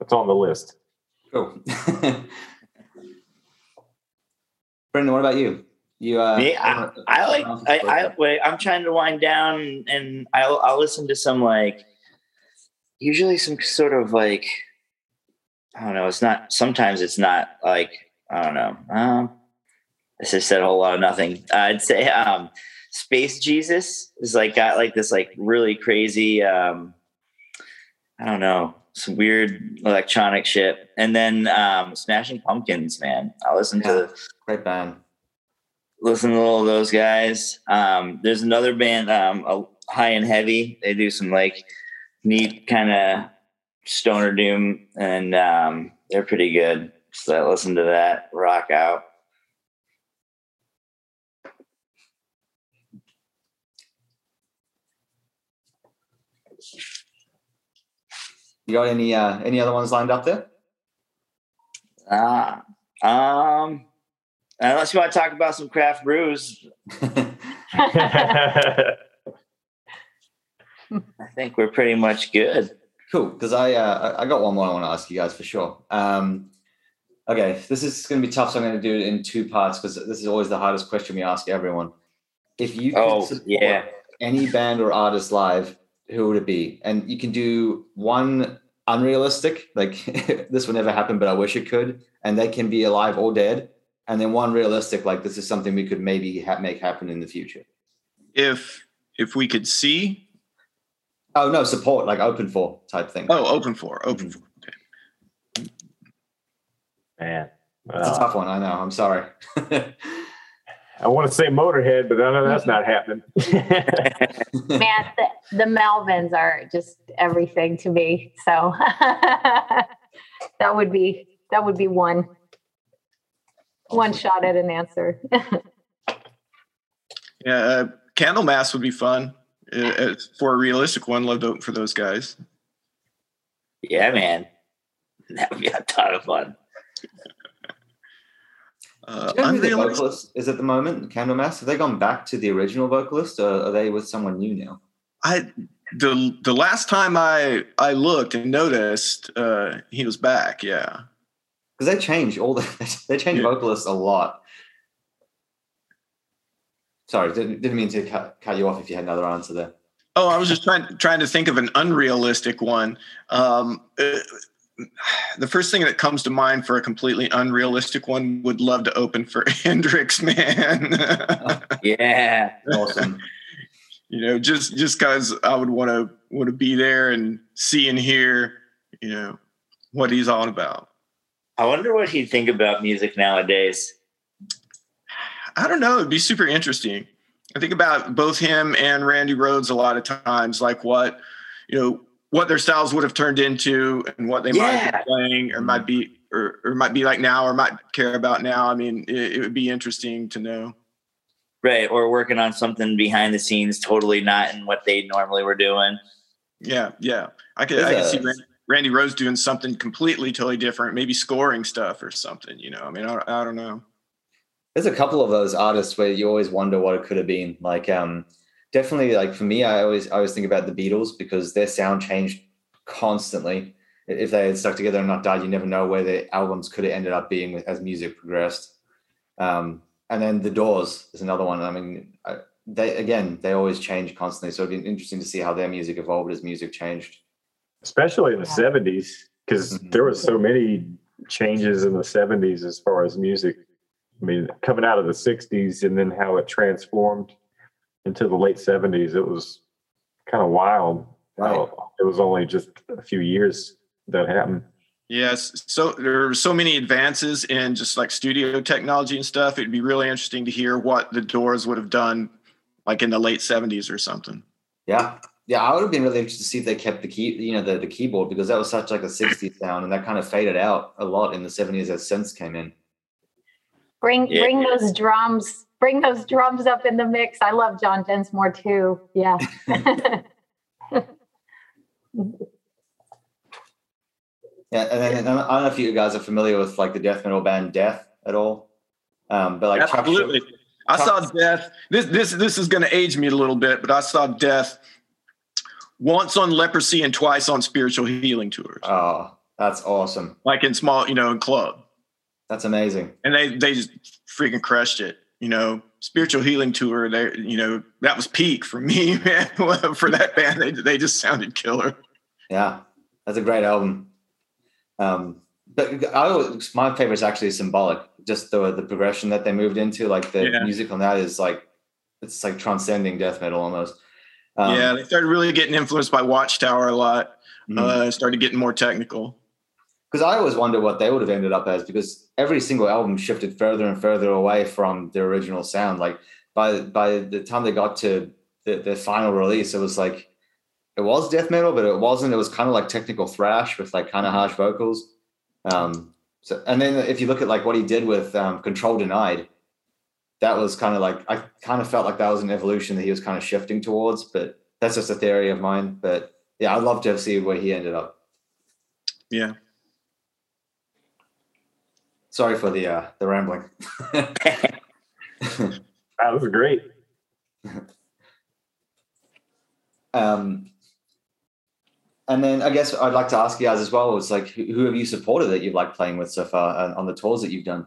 It's on the list. Cool. Brendan, what about you? You, uh, Me, I, I like. I, I wait. I'm trying to wind down, and I'll I'll listen to some like, usually some sort of like, I don't know. It's not. Sometimes it's not like I don't know. Um, this has said a whole lot of nothing. I'd say um, Space Jesus is like got like this like really crazy. Um, I don't know some weird electronic shit, and then um, Smashing Pumpkins. Man, I listen Yeah. to great band. listen to all those guys. Um, there's another band, um, High and Heavy. They do some like neat kind of stoner doom, and um, they're pretty good. So I listen to that, rock out. You got any uh, any other ones lined up there? Ah, um, unless you want to talk about some craft brews, I think we're pretty much good. cool, because I uh, I I got one more I want to ask you guys for sure. Um, okay, this is going to be tough, so I'm going to do it in two parts because this is always the hardest question we ask everyone. If you could Oh, support- yeah. any band or artist live, who would it be? And you can do one unrealistic, like this will never happen, but I wish it could, and they can be alive or dead. And then one realistic, like this is something we could maybe ha- make happen in the future. If if we could see, Oh no, support like open for type thing. oh, open for, open for. Mm-hmm. Okay. Man, It's a tough one. I know. I'm sorry. I want to say Motörhead, but I know that's not happening. Man, the, the Melvins are just everything to me. So that would be that would be one one shot at an answer. Yeah, uh, Candlemass would be fun uh, uh, for a realistic one. Love to open for those guys. Yeah, man. That would be a ton of fun. Uh, Do you know who the vocalist is at the moment? Candlemass. Have they gone back to the original vocalist, or are they with someone new now? I the the last time I I looked and noticed uh, he was back. Yeah. Because they change all the they change Yeah. vocalists a lot. Sorry, didn't, didn't mean to cut, cut you off if you had another answer there. Oh, I was just trying trying to think of an unrealistic one. Um, uh, the first thing that comes to mind for a completely unrealistic one would love to open for Hendrix, man. Yeah. Awesome. you know, just just because I would want to want to be there and see and hear, you know, what he's all about. I wonder what he'd think about music nowadays. I don't know. It'd be super interesting. I think about both him and Randy Rhoads a lot of times, like what you know, what their styles would have turned into, and what they might be playing, or might be, or, or might be like now, or might care about now. I mean, it, it would be interesting to know. Right. Or working on something behind the scenes, totally not in what they normally were doing. Yeah, yeah. I could, I could see Randy, Randy Rhoads doing something completely, totally different, maybe scoring stuff or something. You know, I mean, I, I don't know. There's a couple of those artists where you always wonder what it could have been. Like, um, definitely, like for me, I always I always think about the Beatles because their sound changed constantly. If they had stuck together and not died, you never know where the albums could have ended up being as music progressed. Um, and then the Doors is another one. I mean, I, they again they always change constantly, so it'd be interesting to see how their music evolved as music changed. especially in the seventies, because Mhm. there was so many changes in the seventies as far as music. I mean, coming out of the sixties and then how it transformed into the late seventies, it was kind of wild. Right. It was only just a few years that happened. Yes. So there are so many advances in just like studio technology and stuff. It'd be really interesting to hear what the Doors would have done like in the late 70s or something. Yeah. Yeah, I would have been really interested to see if they kept the key, you know, the, the keyboard because that was such like a 60s sound and that kind of faded out a lot in the 70s as synths came in. bring Yeah. bring those drums, bring those drums up in the mix. I love John Densmore too. Yeah. Yeah, and then and I don't know if you guys are familiar with like the death metal band Death at all. Um, but like Absolutely. Schumer- I saw Death. This this this is going to age me a little bit, but I saw Death once on Leprosy and twice on Spiritual Healing tours, Oh, that's awesome. like in small, you know, in club, That's amazing. and they they just freaking crushed it. You know, Spiritual Healing tour. They you know that was peak for me, man. for that band, they they just sounded killer. Yeah, that's a great album. Um, but I always, my favorite is actually symbolic. Just the the progression that they moved into, like the Yeah. music on that is like it's like transcending death metal almost. Um, yeah, they started really getting influenced by Watchtower a lot. mhm. Uh, started getting more technical. Because I always wonder what they would have ended up as because every single album shifted further and further away from the original sound. Like by by the time they got to the, the final release, it was like it was death metal, but it wasn't. It was kind of like technical thrash with like kind of harsh vocals. Um, so and then if you look at like what he did with um, Control Denied, that was kind of like I kind of felt like that was an evolution that he was kind of shifting towards. But that's just a theory of mine. But yeah, I'd love to see where he ended up. Yeah. Sorry for the uh, the rambling. That was great. um, and then I guess I'd like to ask you guys as well. It's like who, who have you supported that you've liked playing with so far uh, on the tours that you've done?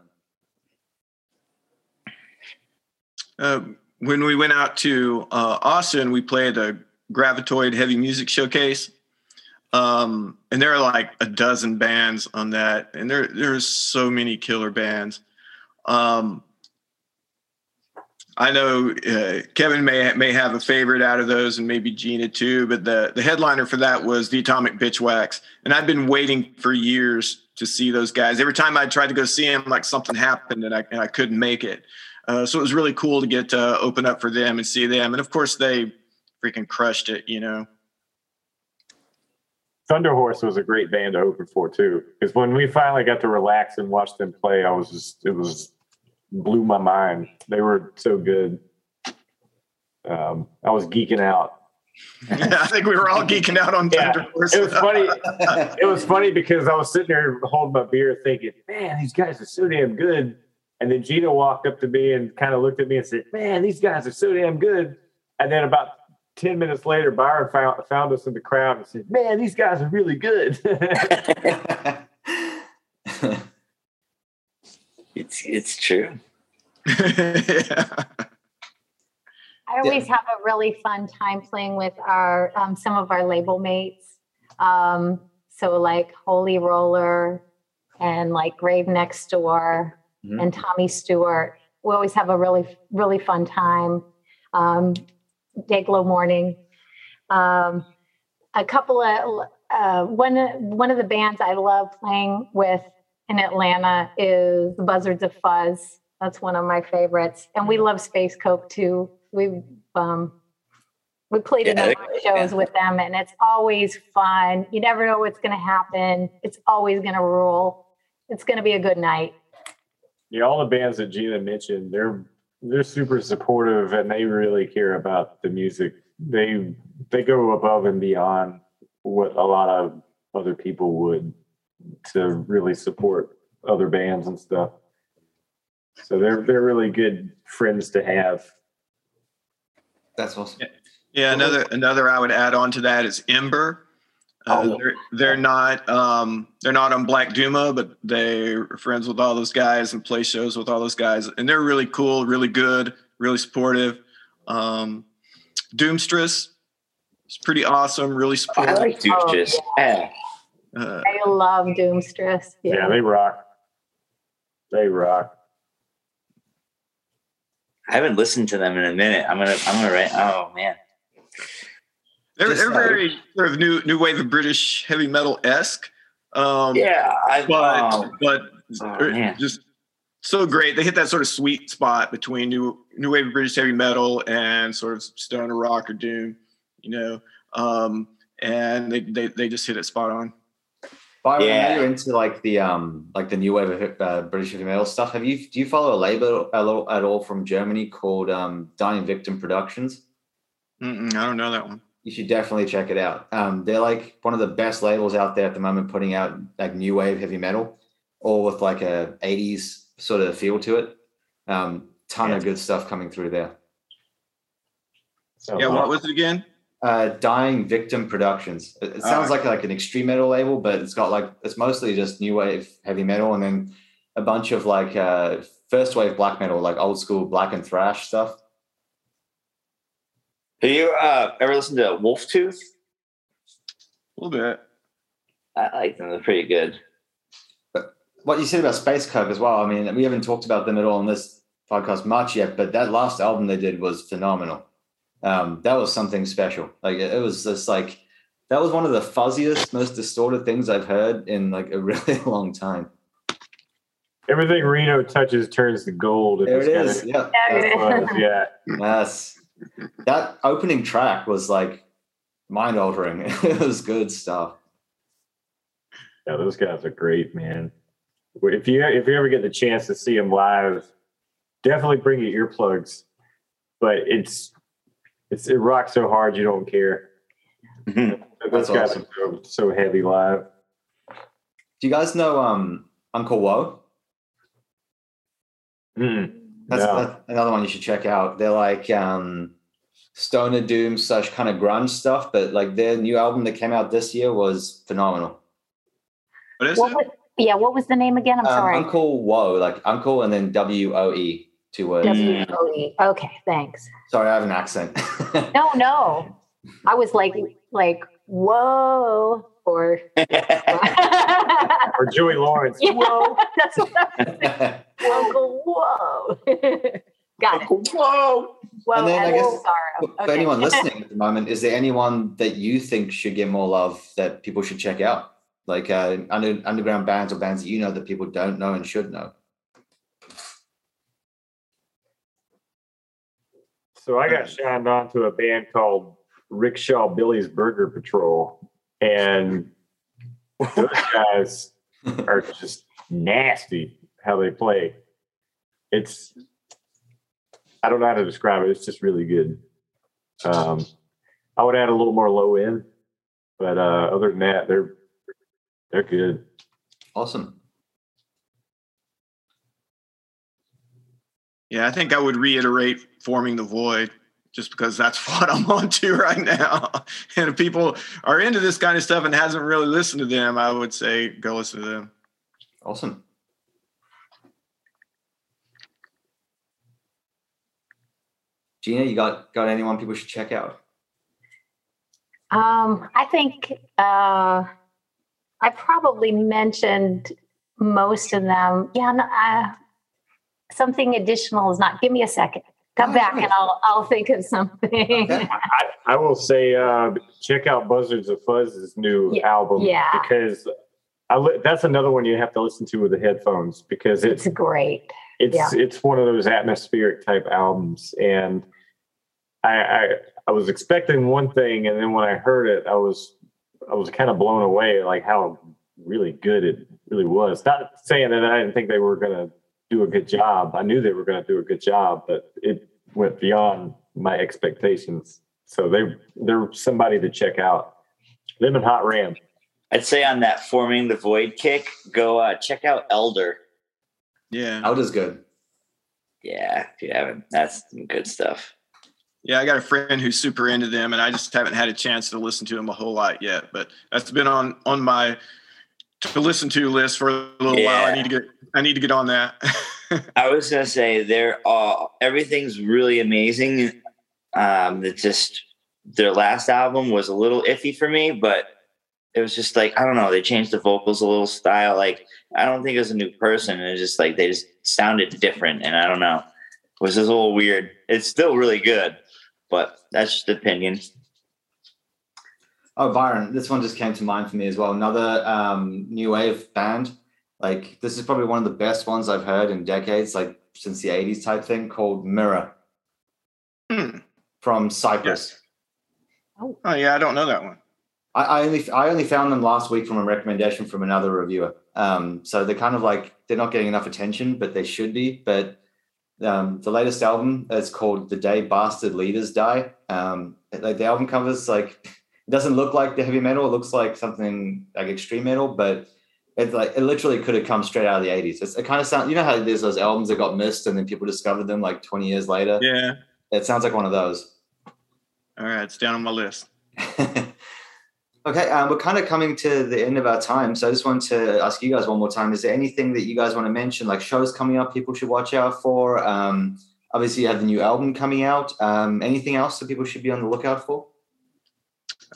Uh, when we went out to uh, Austin, we played a Gravitoid Heavy Music Showcase, um, and there are like a dozen bands on that, and there there's so many killer bands. Um, I know uh, Kevin may may have a favorite out of those, and maybe Gina too. But the the headliner for that was the Atomic Bitchwax, and I've been waiting for years to see those guys. Every time I tried to go see them, like something happened, and I and I couldn't make it. Uh, so it was really cool to get to open up for them and see them, and of course they freaking crushed it. You know. Thunderhorse was a great band to open for too, because when we finally got to relax and watch them play, I was just it was blew my mind. They were so good. Um, I was geeking out. yeah, I think we were all geeking out on Yeah, Thunderhorse. It was funny. it was funny because I was sitting there holding my beer, thinking, "Man, these guys are so damn good." And then Gina walked up to me and kind of looked at me and said, "Man, these guys are so damn good." And then about ten minutes later, Byron found found us in the crowd and said, "Man, these guys are really good." It's it's true. yeah. I always have a really fun time playing with our um, some of our label mates. Um, so like Holy Roller and like Grave Next Door Mhm. and Tommy Stewart. We always have a really really fun time. Um, Dayglo Mourning. Um, a couple of uh, one one of the bands I love playing with in Atlanta is the Buzzards of Fuzz. That's one of my favorites, and we love Space Coke too. We um, we played a Yeah, number of shows great, with them, and it's always fun. You never know what's going to happen. It's always going to rule. It's going to be a good night. yeah, all the bands that Gina mentioned, they're they're super supportive and they really care about the music. They they go above and beyond what a lot of other people would to really support other bands and stuff. So they're they're really good friends to have. That's awesome. Yeah, another another I would add on to that is Ember. Uh, Oh. they're, they're not um, they're not on Black Doomba, but they're friends with all those guys and play shows with all those guys, and they're really cool, really good, really supportive. Um, Doomstress is pretty awesome, really I supportive. like Doomstress. Yeah. Uh, I love Doomstress. Yeah, they rock. They rock. I haven't listened to them in a minute. I'm gonna I'm gonna write. Oh man. They're Just, they're very sort of new new wave of British heavy metal esque. Um, Yeah. I but um, but Oh, just so great. They hit that sort of sweet spot between new new wave of British heavy metal and sort of stoner rock or doom, you know. Um, and they, they they just hit it spot on. Byron, Yeah. I you're into like the um like the new wave of uh, British heavy metal stuff. Have you do you follow a label at all, at all from Germany called um, Dying Victim Productions? Mm-mm, I don't know that one. You should definitely check it out. Um, they're like one of the best labels out there at the moment, putting out like new wave heavy metal, all with like a '80s sort of feel to it. Um, ton of good stuff coming through there. So, Yeah, what was it again? Uh, Dying Victim Productions. It, it sounds like like an extreme metal label, but it's got like it's mostly just new wave heavy metal, and then a bunch of like uh, first wave black metal, like old school black and thrash stuff. Have you uh, ever listened to Wolf Tooth? A little bit. I like them. They're pretty good. What you said about Space Coke as well. I mean, we haven't talked about them at all on this podcast much yet, but that last album they did was phenomenal. Um, that was something special. Like it was just like that was one of the fuzziest, most distorted things I've heard in like a really long time. everything Reno touches turns to gold. There it's is. kinda- Yeah. There that's yeah. Yes. That opening track was like mind altering. it was good stuff. Yeah, those guys are great, man. If you if you ever get the chance to see them live, definitely bring your earplugs. But it's it's it rocks so hard you don't care. Mhm. Those That's guys awesome. are so, so heavy live. Do you guys know um Uncle Woe? Mm. That's, No. that's another one you should check out. They're like um stoner doom slash kind of grunge stuff, but like their new album that came out this year was phenomenal. What is What it? was, yeah, what was the name again? I'm Um, sorry. Uncle Woe, like Uncle and then W O E. Two words. W O E. Okay, thanks. Sorry, I have an accent. No, no. I was like, like, whoa, or Or Joey Lawrence. yeah, that's what I was saying. Whoa, whoa. Got it. Whoa! Whoa, And then I guess sorrow. For Okay. anyone listening at the moment, is there anyone that you think should get more love that people should check out? Like uh, under, underground bands or bands that you know that people don't know and should know? So I got shined on to a band called Rickshaw Billy's Burger Patrol. And those guys are just nasty how they play. It's I don't know how to describe it. It's just really good. Um, I would add a little more low end, but uh, other than that, they're they're good. Awesome. Yeah, I think I would reiterate forming the void just because that's what I'm on to right now. And if people are into this kind of stuff and hasn't really listened to them, I would say go listen to them. Awesome. Gina, you got got anyone people should check out? Um, I think uh, I probably mentioned most of them. Yeah, no, uh, something additional is not. Give me a second. Come Oh, back sure. and I'll I'll think of something. Okay. I, I will say, uh, check out Buzzards of Fuzz's new Yeah, album yeah. because I li- that's another one you have to listen to with the headphones because it's it's great. it's yeah. it's one of those atmospheric type albums, and I, I I was expecting one thing, and then when I heard it, I was I was kind of blown away, like how really good it really was. Not saying that I didn't think they were going to do a good job. I knew they were going to do a good job, but it went beyond my expectations. So they they're somebody to check out. Them and Hot Ram. I'd say on that forming the void kick, go uh, check out Elder. Yeah. Elder's good. Yeah, if you haven't, that's some good stuff. Yeah, I got a friend who's super into them, and I just haven't had a chance to listen to them a whole lot yet. But that's been on on my to listen to list for a little while. I need to get I need to get on that. I was gonna say they're all everything's really amazing. Um, it just their last album was a little iffy for me, but it was just like I don't know. They changed the vocals a little style. Like I don't think it was a new person. It was just like they just sounded different, and I don't know. It was just a little weird. It's still really good, but that's just opinion. Oh, Byron, this one just came to mind for me as well. Another um, new wave band. Like this is probably one of the best ones I've heard in decades, like since the '80s type thing, called Mirror Hmm. from Cyprus. Oh yeah, I don't know that one. I, I only I only found them last week from a recommendation from another reviewer. Um, so they're kind of like they're not getting enough attention, but they should be. But um, the latest album is called "The Day Bastard Leaders Die." Um, like the album covers like it doesn't look like the heavy metal; it looks like something like extreme metal, but it's like it literally could have come straight out of the '80s. It's, it kind of sounds you know how there's those albums that got missed and then people discovered them like 20 years later. Yeah. It sounds like one of those. All right, it's down on my list. okay, um, we're kind of coming to the end of our time, so I just want to ask you guys one more time: Is there anything that you guys want to mention, like shows coming up, people should watch out for? Um, obviously, you have the new album coming out. Um, anything else that people should be on the lookout for?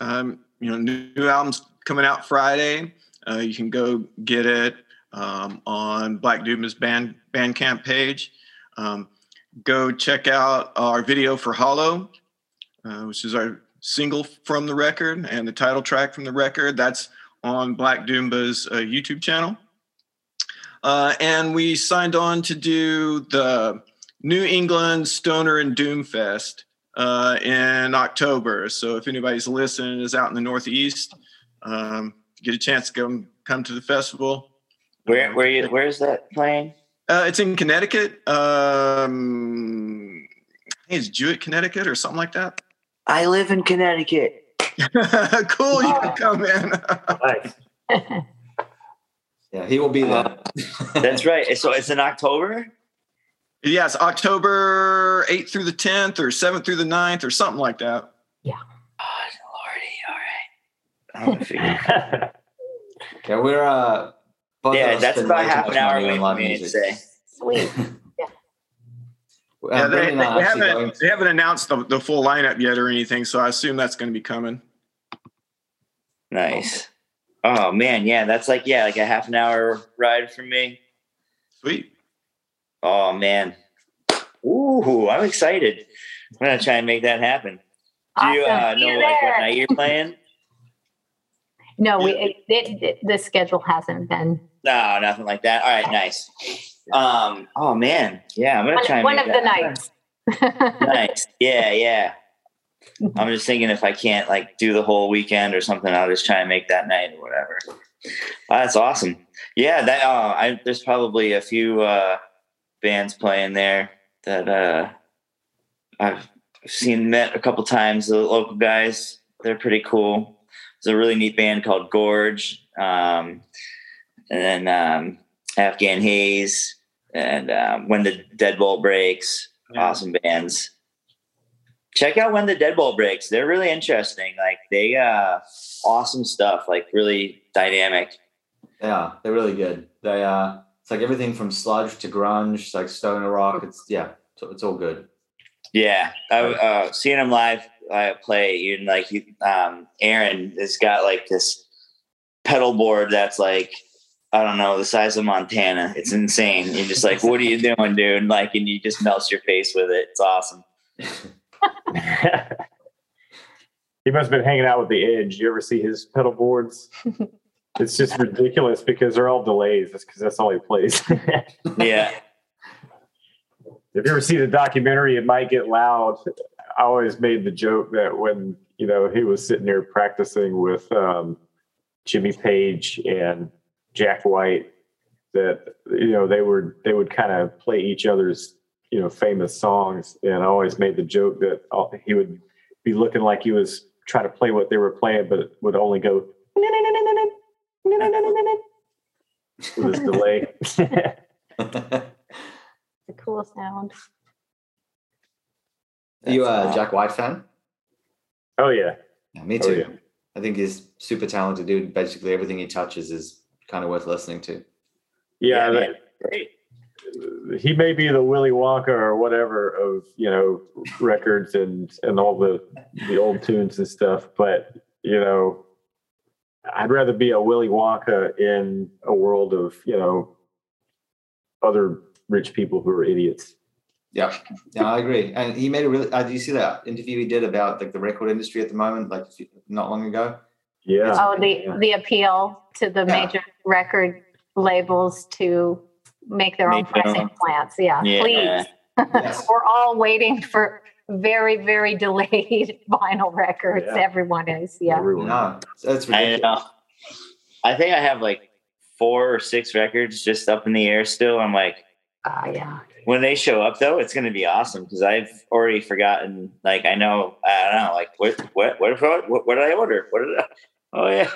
Um, you know, new, new albums coming out Friday. Uh, you can go get it um, on Black Doomba's band Bandcamp page. Um, go check out our video for Hollow, uh, which is our single from the record and the title track from the record. That's on Black Doomba's uh, YouTube channel. Uh, and we signed on to do the New England Stoner and Doom Fest uh, in October. So if anybody's listening is out in the Northeast, um, get a chance to come come to the festival. Where where you where is that playing? Uh, it's in Connecticut. Um, I think it's Jewett, Connecticut, or something like that. I live in Connecticut. cool, you can come in. Nice. Yeah, he will be there. That's right. So it's in October. yes, October 8th through the 10th, or 7th through the 9th, or something like that. Yeah. Oh, Lordy, all right. I'm gonna figure. yeah, we're uh, both yeah, that's about way half much an hour money on away from me to say. Sweet. Uh, Yeah, they, Brendan they and I are actually haven't going to- they haven't announced the, the full lineup yet or anything, so I assume that's going to be coming. Nice. Oh man, yeah, that's like yeah, like a half an hour ride from me. Sweet. Oh man. Ooh, I'm excited. I'm gonna try and make that happen. Do you Awesome. uh, See you know like what there. night you're playing? No, we it, it, it- the schedule hasn't been. No, nothing like that. All right, nice. Um, oh man, yeah, I'm gonna try One, of make the nights. nice. Yeah, yeah. I'm just thinking if I can't like do the whole weekend or something, I'll just try and make that night or whatever. That's awesome. Yeah, that uh, I there's probably a few uh, bands playing there that uh, I've seen met a couple times. The local guys, they're pretty cool. There's a really neat band called Gorge, um, and then um, Afghan Haze, and um, When the Deadbolt Breaks. Yeah. Awesome bands check out when the deadbolt breaks they're really interesting like they uh awesome stuff like really dynamic Yeah, they're really good. They uh, it's like everything from sludge to grunge, like stoner rock. It's yeah, so it's all good. yeah i uh seeing them live uh, play even like you um aaron has got like this pedal board that's like I don't know the size of Montana. It's insane. You're just like, what are you doing, dude? Like, and you just melt your face with it. It's awesome. he must have been hanging out with the Edge. You ever see his pedal boards? it's just ridiculous because they're all delays. That's because that's all he plays. Yeah. if you ever see the documentary, it might get loud. I always made the joke that when you know he was sitting there practicing with um, Jimmy Page and Jack White, that you know they were they would kind of play each other's you know famous songs, and I always made the joke that uh, he would be looking like he was trying to play what they were playing, but would only go with his delay. a cool sound. Are you That's a Jack White fan? oh yeah, Yeah, me Oh, too. yeah. I think he's super talented dude. Basically, everything he touches is kind of worth listening to. yeah. Yeah, that- man. Great. he may be the Willy Wonka or whatever of you know records and and all the the old tunes and stuff, but you know, I'd rather be a Willy Wonka in a world of you know other rich people who are idiots. Yeah, yeah, I agree. And he made a really. Uh, did you see that interview he did about like the record industry at the moment, like not long ago? Yeah, Oh, the the appeal to the Yeah. major record labels to make their own Make their pressing own. plants. Yeah, Yeah. please. Yes. We're all waiting for very, very delayed vinyl records. Yeah. Everyone is. Yeah. everyone. No, that's I ridiculous. know. I think I have like four or six records just up in the air still. I'm like, Ah, yeah. when they show up though, it's going to be awesome because I've already forgotten. Like I know, I don't know, like what, what, what, what, what, what did I order? What did I? Oh yeah,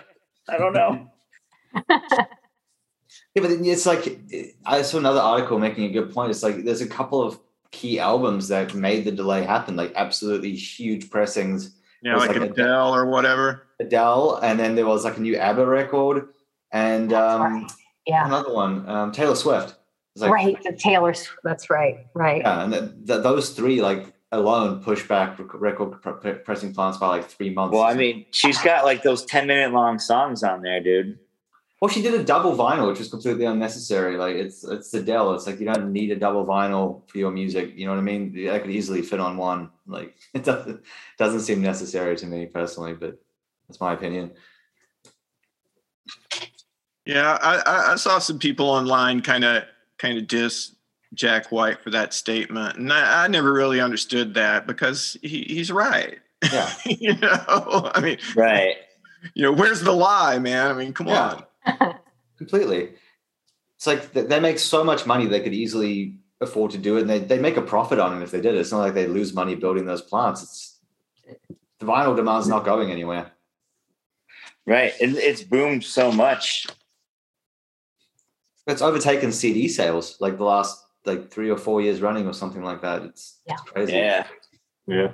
I don't know. Yeah, but it's like I saw another article making a good point. It's like there's a couple of key albums that made the delay happen, like absolutely huge pressings. Yeah, like like a- Adele or whatever. Adele, and then there was like a new ABBA record, and That's um, right. Yeah. another one, um, Taylor Swift. Like, right. The Taylor's. That's right. Right. Yeah, and th- th- those three like alone push back record pr- pr- pressing plants by like three months. Well, I mean, she's got like those ten minute long songs on there, dude. Well, she did a double vinyl, which was completely unnecessary. Like it's it's Adele. It's like you don't need a double vinyl for your music. You know what I mean? I could easily fit on one. Like it doesn't doesn't seem necessary to me personally, but that's my opinion. Yeah, I, I, I saw some people online kind of kind of diss Jack White for that statement, and I, I never really understood that because he, he's right. Yeah. you know, I mean, Right. you know, where's the lie, man? I mean, come Yeah. on. Completely. It's like they make so much money they could easily afford to do it, and they they make a profit on it if they did it. It's not like they lose money building those plants. It's the vinyl demand's not going anywhere. Right. And it's boomed so much. It's overtaken CD sales like the last like three or four years running or something like that. It's, Yeah. it's crazy. Yeah. Yeah,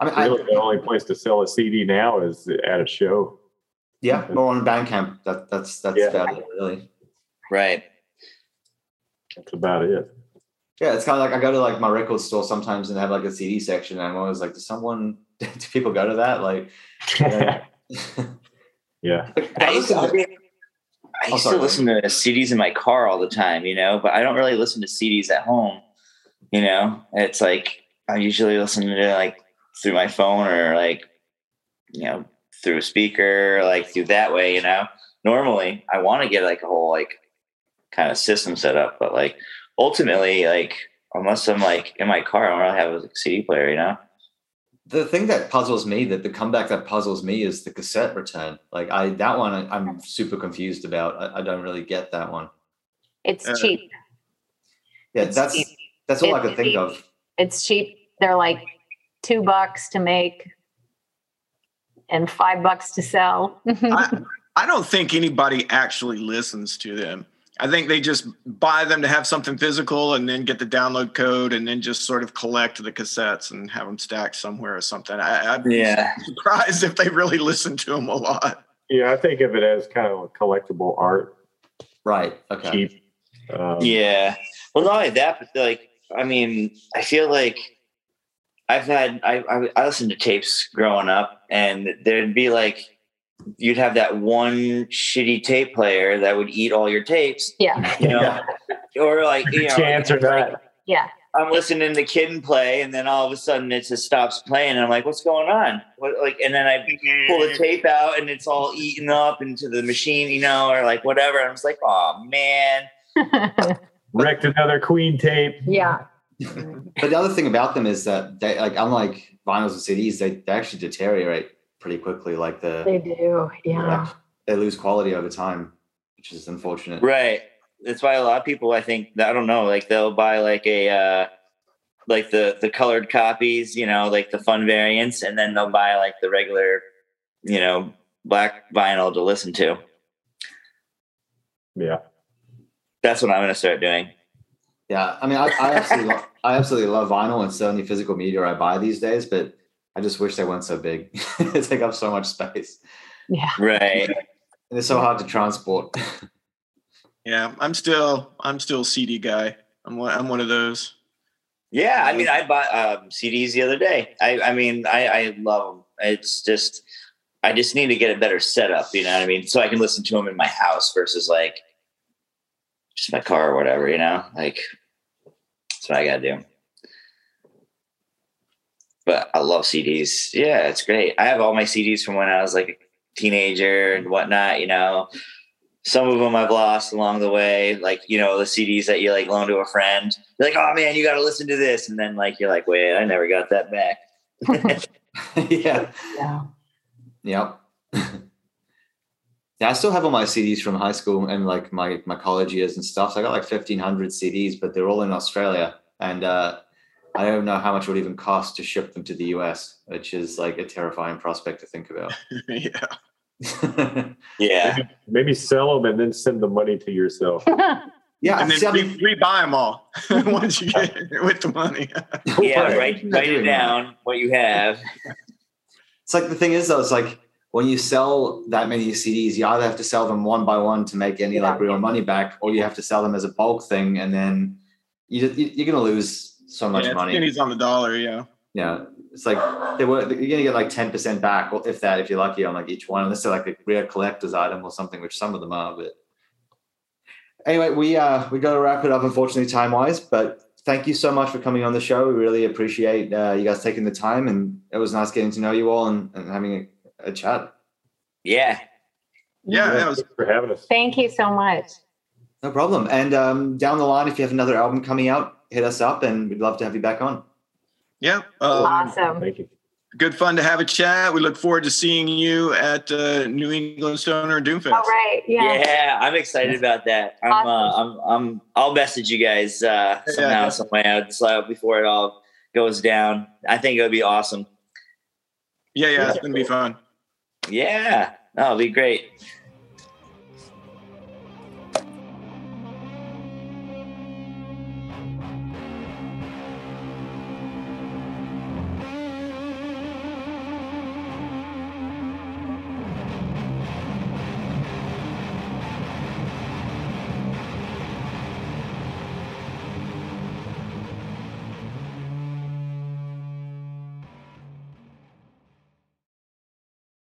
I mean, I, really, the only place to sell a CD now is at a show. Yeah, more on Bandcamp. That that's that's Yeah. about it, really. Right. That's about it. Yeah, it's kind of like I go to like my record store sometimes and have like a CD section, and I'm always like, does someone, do people go to that? Like, yeah. Yeah. I used to, I used sorry. to listen to CDs in my car all the time, you know, but I don't really listen to CDs at home. You know, it's like I usually listen to it like through my phone or like, you know, through a speaker, like through that way, you know. Normally, I want to get like a whole like kind of system set up, but like ultimately, like unless I'm like in my car, I don't really have a CD player, you know. the thing that puzzles me, that the comeback that puzzles me is the cassette return. Like I, that one I, I'm super confused about. I, I don't really get that one. It's Uh, cheap. Yeah, It's that's cheap. that's all I It's could think of. It's cheap. They're like two bucks to make and five bucks to sell. I, I don't think anybody actually listens to them. I think they just buy them to have something physical and then get the download code and then just sort of collect the cassettes and have them stacked somewhere or something. I, I'd be Yeah. surprised if they really listen to them a lot. Yeah, I think of it as kind of a collectible art, Right. Okay. cheap. Um, Yeah. Well, not only that, but like, I mean, I feel like I've had, I, I, I listened to tapes growing up, and there'd be like, you'd have that one shitty tape player that would eat all your tapes, yeah. you know, or like, you know, Chance or not. Yeah. I'm listening to Kid 'n Play, and then all of a sudden it just stops playing, and I'm like, what's going on? What, like, and then I pull the mm-hmm. tape out, and it's all eaten up into the machine, you know, or like whatever. And I was like, oh man. Wrecked another Queen tape. yeah. But the other thing about them is that they like unlike vinyls and CDs, they, they actually deteriorate pretty quickly. Like the They do. Yeah. they lose quality over time, which is unfortunate. Right. That's why a lot of people, I think, I don't know, like they'll buy like a, uh, like the the colored copies, you know, like the fun variants, and then they'll buy like the regular, you know, black vinyl to listen to. Yeah. That's what I'm going to start doing. Yeah, I mean, I, I absolutely, lo- I absolutely love vinyl and so many physical media I buy these days, but I just wish they weren't so big. they take up so much space, Yeah. Right. and they're so hard to transport. Yeah, I'm still I'm still a CD guy. I'm one, I'm one of those. Yeah, I mean, I bought um, CDs the other day. I, I mean, I, I love them. It's just, I just need to get a better setup. You know what I mean? So I can listen to them in my house versus like just my car or whatever. You know, like that's what I got to do. But I love CDs. Yeah, it's great. I have all my CDs from when I was like a teenager and whatnot. You know, some of them I've lost along the way, like you know the CDs that you like loan to a friend. You're like, oh man, you got to listen to this, and then like you're like, wait, I never got that back. yeah, Yeah. yep. yeah, I still have all my CDs from high school and like my my college years and stuff. So I got like fifteen hundred CDs, but they're all in Australia, and uh, I don't know how much it would even cost to ship them to the US, which is like a terrifying prospect to think about. yeah. Yeah, Maybe, maybe sell them and then send the money to yourself. yeah, And then see, I re- mean, rebuy them all once you get with the money. yeah. Right. Write write it down what you have. It's like the thing is though, it's like when you sell that many CDs, you either have to sell them one by one to make any like real money back, or you have to sell them as a bulk thing, and then you, you you're gonna lose so much yeah, money. pennies on the dollar. Yeah. Yeah, it's like they were you're gonna get like ten percent back, or if that, if you're lucky on like each one, unless they're like a rare collector's item or something, which some of them are. But anyway, we uh we got to wrap it up, unfortunately, time wise. But thank you so much for coming on the show. We really appreciate uh, you guys taking the time, and it was nice getting to know you all and, and having a, a chat. Yeah, Yeah, that was Thanks for having us. Thank you so much. No problem. And um, down the line, if you have another album coming out, hit us up, and we'd love to have you back on. yeah. Um, Awesome. Thank you. good fun to have a chat. We look forward to seeing you at uh, New England Stoner Doomfest. All right. Yeah. yeah. I'm excited about that. I'm, uh, I'm, I'm, I'll message you guys uh, somehow, Yeah. some way, out so before it all goes down. I think it would be awesome. Yeah, yeah, it's gonna be fun. Yeah, that'll be great.